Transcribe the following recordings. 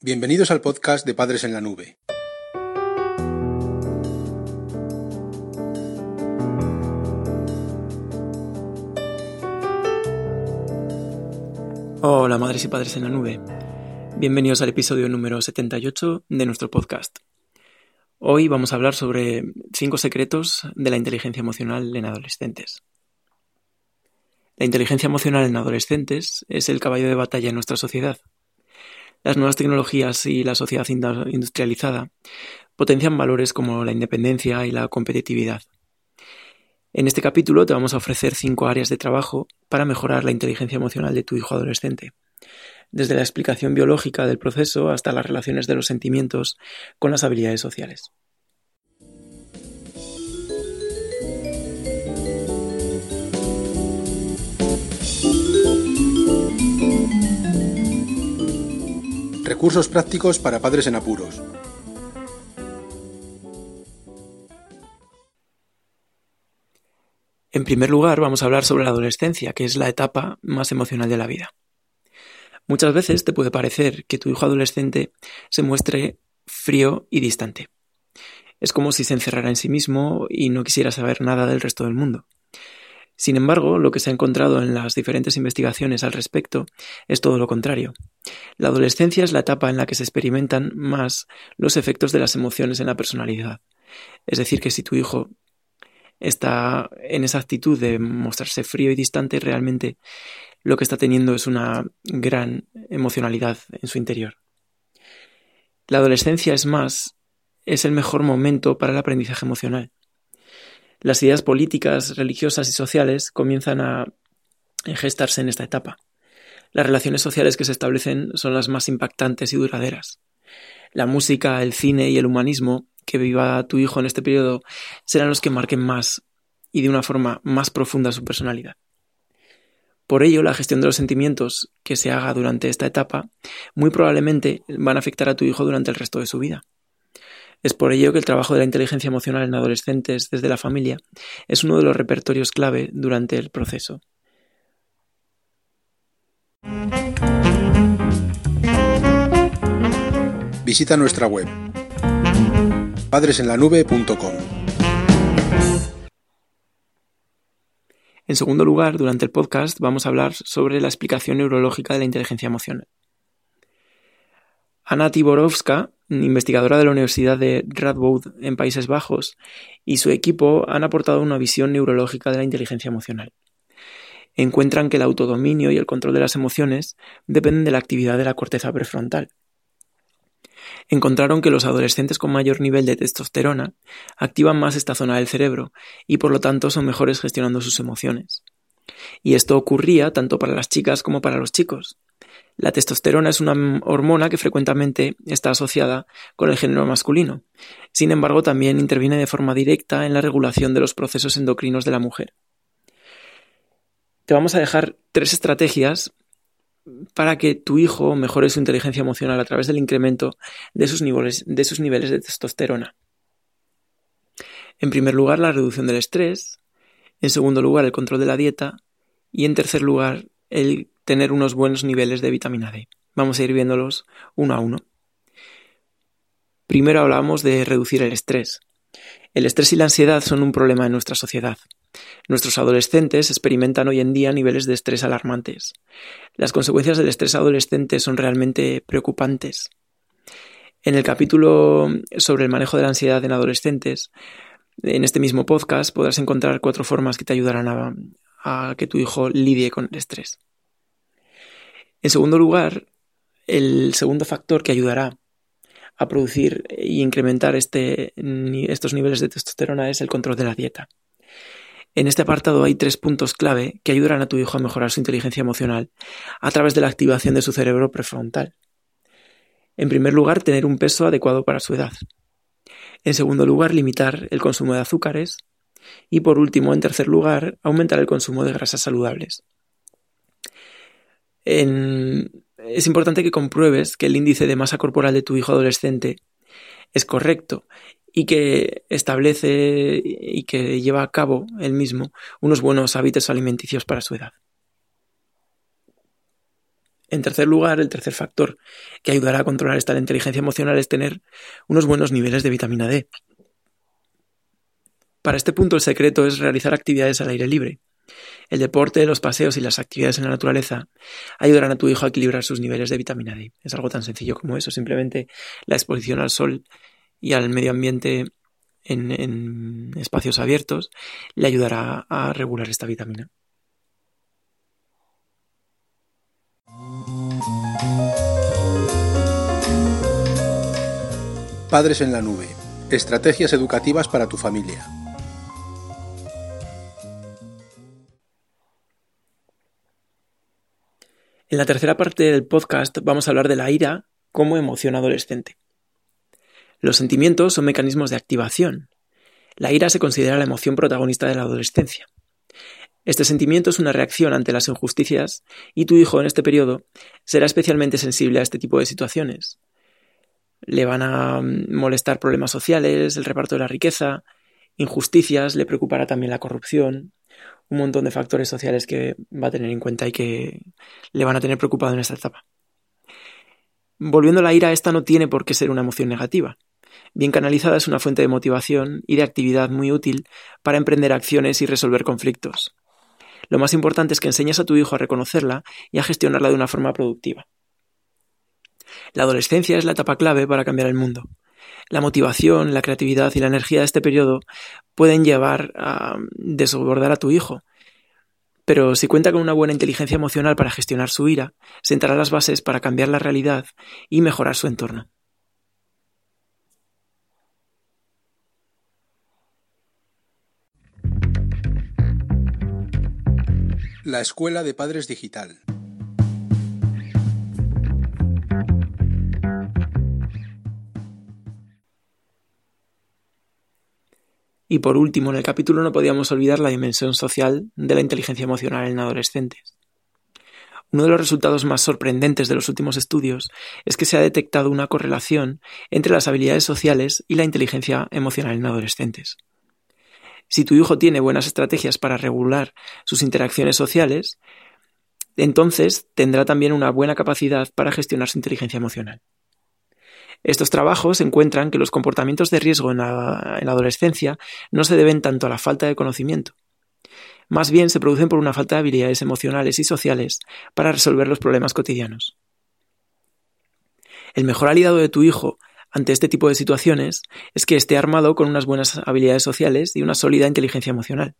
Bienvenidos al podcast de Padres en la Nube. Hola madres y padres en la nube. Bienvenidos al episodio número 78 de nuestro podcast. Hoy vamos a hablar sobre 5 secretos de la inteligencia emocional en adolescentes. La inteligencia emocional en adolescentes es el caballo de batalla en nuestra sociedad las nuevas tecnologías y la sociedad industrializada potencian valores como la independencia y la competitividad. En este capítulo te vamos a ofrecer cinco áreas de trabajo para mejorar la inteligencia emocional de tu hijo adolescente, desde la explicación biológica del proceso hasta las relaciones de los sentimientos con las habilidades sociales. Recursos prácticos para padres en apuros. En primer lugar, vamos a hablar sobre la adolescencia, que es la etapa más emocional de la vida. Muchas veces te puede parecer que tu hijo adolescente se muestre frío y distante. Es como si se encerrara en sí mismo y no quisiera saber nada del resto del mundo. Sin embargo, lo que se ha encontrado en las diferentes investigaciones al respecto es todo lo contrario. La adolescencia es la etapa en la que se experimentan más los efectos de las emociones en la personalidad. Es decir, que si tu hijo está en esa actitud de mostrarse frío y distante, realmente lo que está teniendo es una gran emocionalidad en su interior. La adolescencia es más, es el mejor momento para el aprendizaje emocional las ideas políticas, religiosas y sociales comienzan a gestarse en esta etapa. Las relaciones sociales que se establecen son las más impactantes y duraderas. La música, el cine y el humanismo que viva tu hijo en este periodo serán los que marquen más y de una forma más profunda su personalidad. Por ello, la gestión de los sentimientos que se haga durante esta etapa muy probablemente van a afectar a tu hijo durante el resto de su vida. Es por ello que el trabajo de la inteligencia emocional en adolescentes desde la familia es uno de los repertorios clave durante el proceso. Visita nuestra web padresenlanube.com. En segundo lugar, durante el podcast vamos a hablar sobre la explicación neurológica de la inteligencia emocional. Anna Tiborovska investigadora de la Universidad de Radboud en Países Bajos, y su equipo han aportado una visión neurológica de la inteligencia emocional. Encuentran que el autodominio y el control de las emociones dependen de la actividad de la corteza prefrontal. Encontraron que los adolescentes con mayor nivel de testosterona activan más esta zona del cerebro y por lo tanto son mejores gestionando sus emociones. Y esto ocurría tanto para las chicas como para los chicos. La testosterona es una hormona que frecuentemente está asociada con el género masculino. Sin embargo, también interviene de forma directa en la regulación de los procesos endocrinos de la mujer. Te vamos a dejar tres estrategias para que tu hijo mejore su inteligencia emocional a través del incremento de sus niveles de, testosterona. En primer lugar, la reducción del estrés. En segundo lugar, el control de la dieta. Y en tercer lugar, el tener unos buenos niveles de vitamina D. Vamos a ir viéndolos uno a uno. Primero hablamos de reducir el estrés. El estrés y la ansiedad son un problema en nuestra sociedad. Nuestros adolescentes experimentan hoy en día niveles de estrés alarmantes. Las consecuencias del estrés adolescente son realmente preocupantes. En el capítulo sobre el manejo de la ansiedad en adolescentes, en este mismo podcast podrás encontrar cuatro formas que te ayudarán a, a que tu hijo lidie con el estrés. En segundo lugar, el segundo factor que ayudará a producir y incrementar este, estos niveles de testosterona es el control de la dieta. En este apartado hay tres puntos clave que ayudarán a tu hijo a mejorar su inteligencia emocional a través de la activación de su cerebro prefrontal. En primer lugar, tener un peso adecuado para su edad. En segundo lugar, limitar el consumo de azúcares. Y por último, en tercer lugar, aumentar el consumo de grasas saludables es importante que compruebes que el índice de masa corporal de tu hijo adolescente es correcto y que establece y que lleva a cabo él mismo unos buenos hábitos alimenticios para su edad. En tercer lugar, el tercer factor que ayudará a controlar esta inteligencia emocional es tener unos buenos niveles de vitamina D. Para este punto el secreto es realizar actividades al aire libre. El deporte, los paseos y las actividades en la naturaleza ayudarán a tu hijo a equilibrar sus niveles de vitamina D. Es algo tan sencillo como eso, simplemente la exposición al sol y al medio ambiente en, espacios abiertos le ayudará a regular esta vitamina. Padres en la nube. Estrategias educativas para tu familia. En la tercera parte del podcast vamos a hablar de la ira como emoción adolescente. Los sentimientos son mecanismos de activación. La ira se considera la emoción protagonista de la adolescencia. Este sentimiento es una reacción ante las injusticias y tu hijo en este periodo será especialmente sensible a este tipo de situaciones le van a mm, molestar problemas sociales, el reparto de la riqueza, injusticias, le preocupará también la corrupción, un montón de factores sociales que va a tener en cuenta y que le van a tener preocupado en esta etapa. Volviendo a la ira, esta no tiene por qué ser una emoción negativa. Bien canalizada es una fuente de motivación y de actividad muy útil para emprender acciones y resolver conflictos. Lo más importante es que enseñes a tu hijo a reconocerla y a gestionarla de una forma productiva. La adolescencia es la etapa clave para cambiar el mundo. La motivación, la creatividad y la energía de este periodo pueden llevar a desbordar a tu hijo. Pero si cuenta con una buena inteligencia emocional para gestionar su ira, sentará las bases para cambiar la realidad y mejorar su entorno. La Escuela de Padres Digital. Y por último, en el capítulo no podíamos olvidar la dimensión social de la inteligencia emocional en adolescentes. Uno de los resultados más sorprendentes de los últimos estudios es que se ha detectado una correlación entre las habilidades sociales y la inteligencia emocional en adolescentes. Si tu hijo tiene buenas estrategias para regular sus interacciones sociales, entonces tendrá también una buena capacidad para gestionar su inteligencia emocional. Estos trabajos encuentran que los comportamientos de riesgo en la, adolescencia no se deben tanto a la falta de conocimiento. Más bien se producen por una falta de habilidades emocionales y sociales para resolver los problemas cotidianos. El mejor aliado de tu hijo ante este tipo de situaciones es que esté armado con unas buenas habilidades sociales y una sólida inteligencia emocional.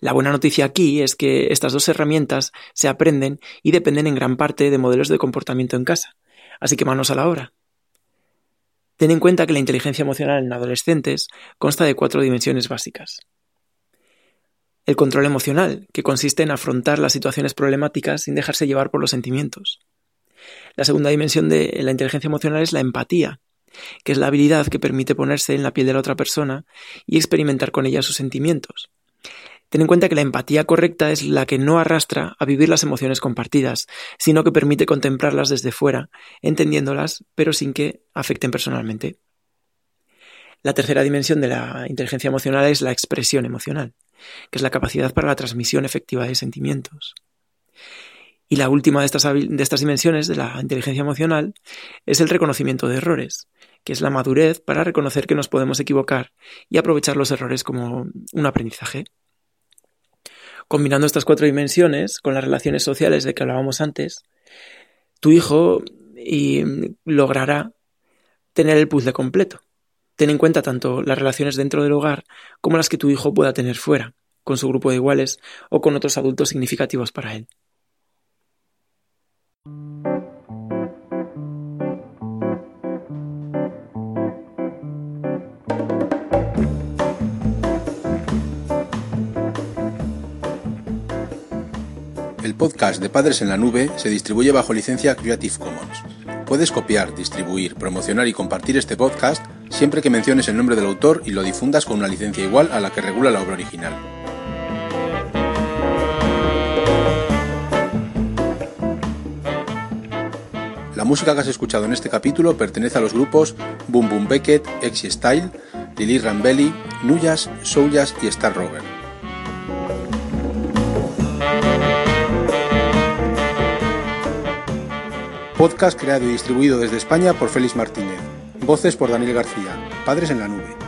La buena noticia aquí es que estas dos herramientas se aprenden y dependen en gran parte de modelos de comportamiento en casa. Así que manos a la obra. Ten en cuenta que la inteligencia emocional en adolescentes consta de cuatro dimensiones básicas. El control emocional, que consiste en afrontar las situaciones problemáticas sin dejarse llevar por los sentimientos. La segunda dimensión de la inteligencia emocional es la empatía, que es la habilidad que permite ponerse en la piel de la otra persona y experimentar con ella sus sentimientos. Ten en cuenta que la empatía correcta es la que no arrastra a vivir las emociones compartidas, sino que permite contemplarlas desde fuera, entendiéndolas, pero sin que afecten personalmente. La tercera dimensión de la inteligencia emocional es la expresión emocional, que es la capacidad para la transmisión efectiva de sentimientos. Y la última de estas, de estas dimensiones de la inteligencia emocional es el reconocimiento de errores, que es la madurez para reconocer que nos podemos equivocar y aprovechar los errores como un aprendizaje. Combinando estas cuatro dimensiones con las relaciones sociales de que hablábamos antes, tu hijo logrará tener el puzzle completo. Ten en cuenta tanto las relaciones dentro del hogar como las que tu hijo pueda tener fuera, con su grupo de iguales o con otros adultos significativos para él. El podcast de Padres en la Nube se distribuye bajo licencia Creative Commons. Puedes copiar, distribuir, promocionar y compartir este podcast siempre que menciones el nombre del autor y lo difundas con una licencia igual a la que regula la obra original. La música que has escuchado en este capítulo pertenece a los grupos Boom Boom Beckett, Exy Style, Lily Rambelli, Nuyas, Souljas y Star Rover. Podcast creado y distribuido desde España por Félix Martínez. Voces por Daniel García. Padres en la Nube.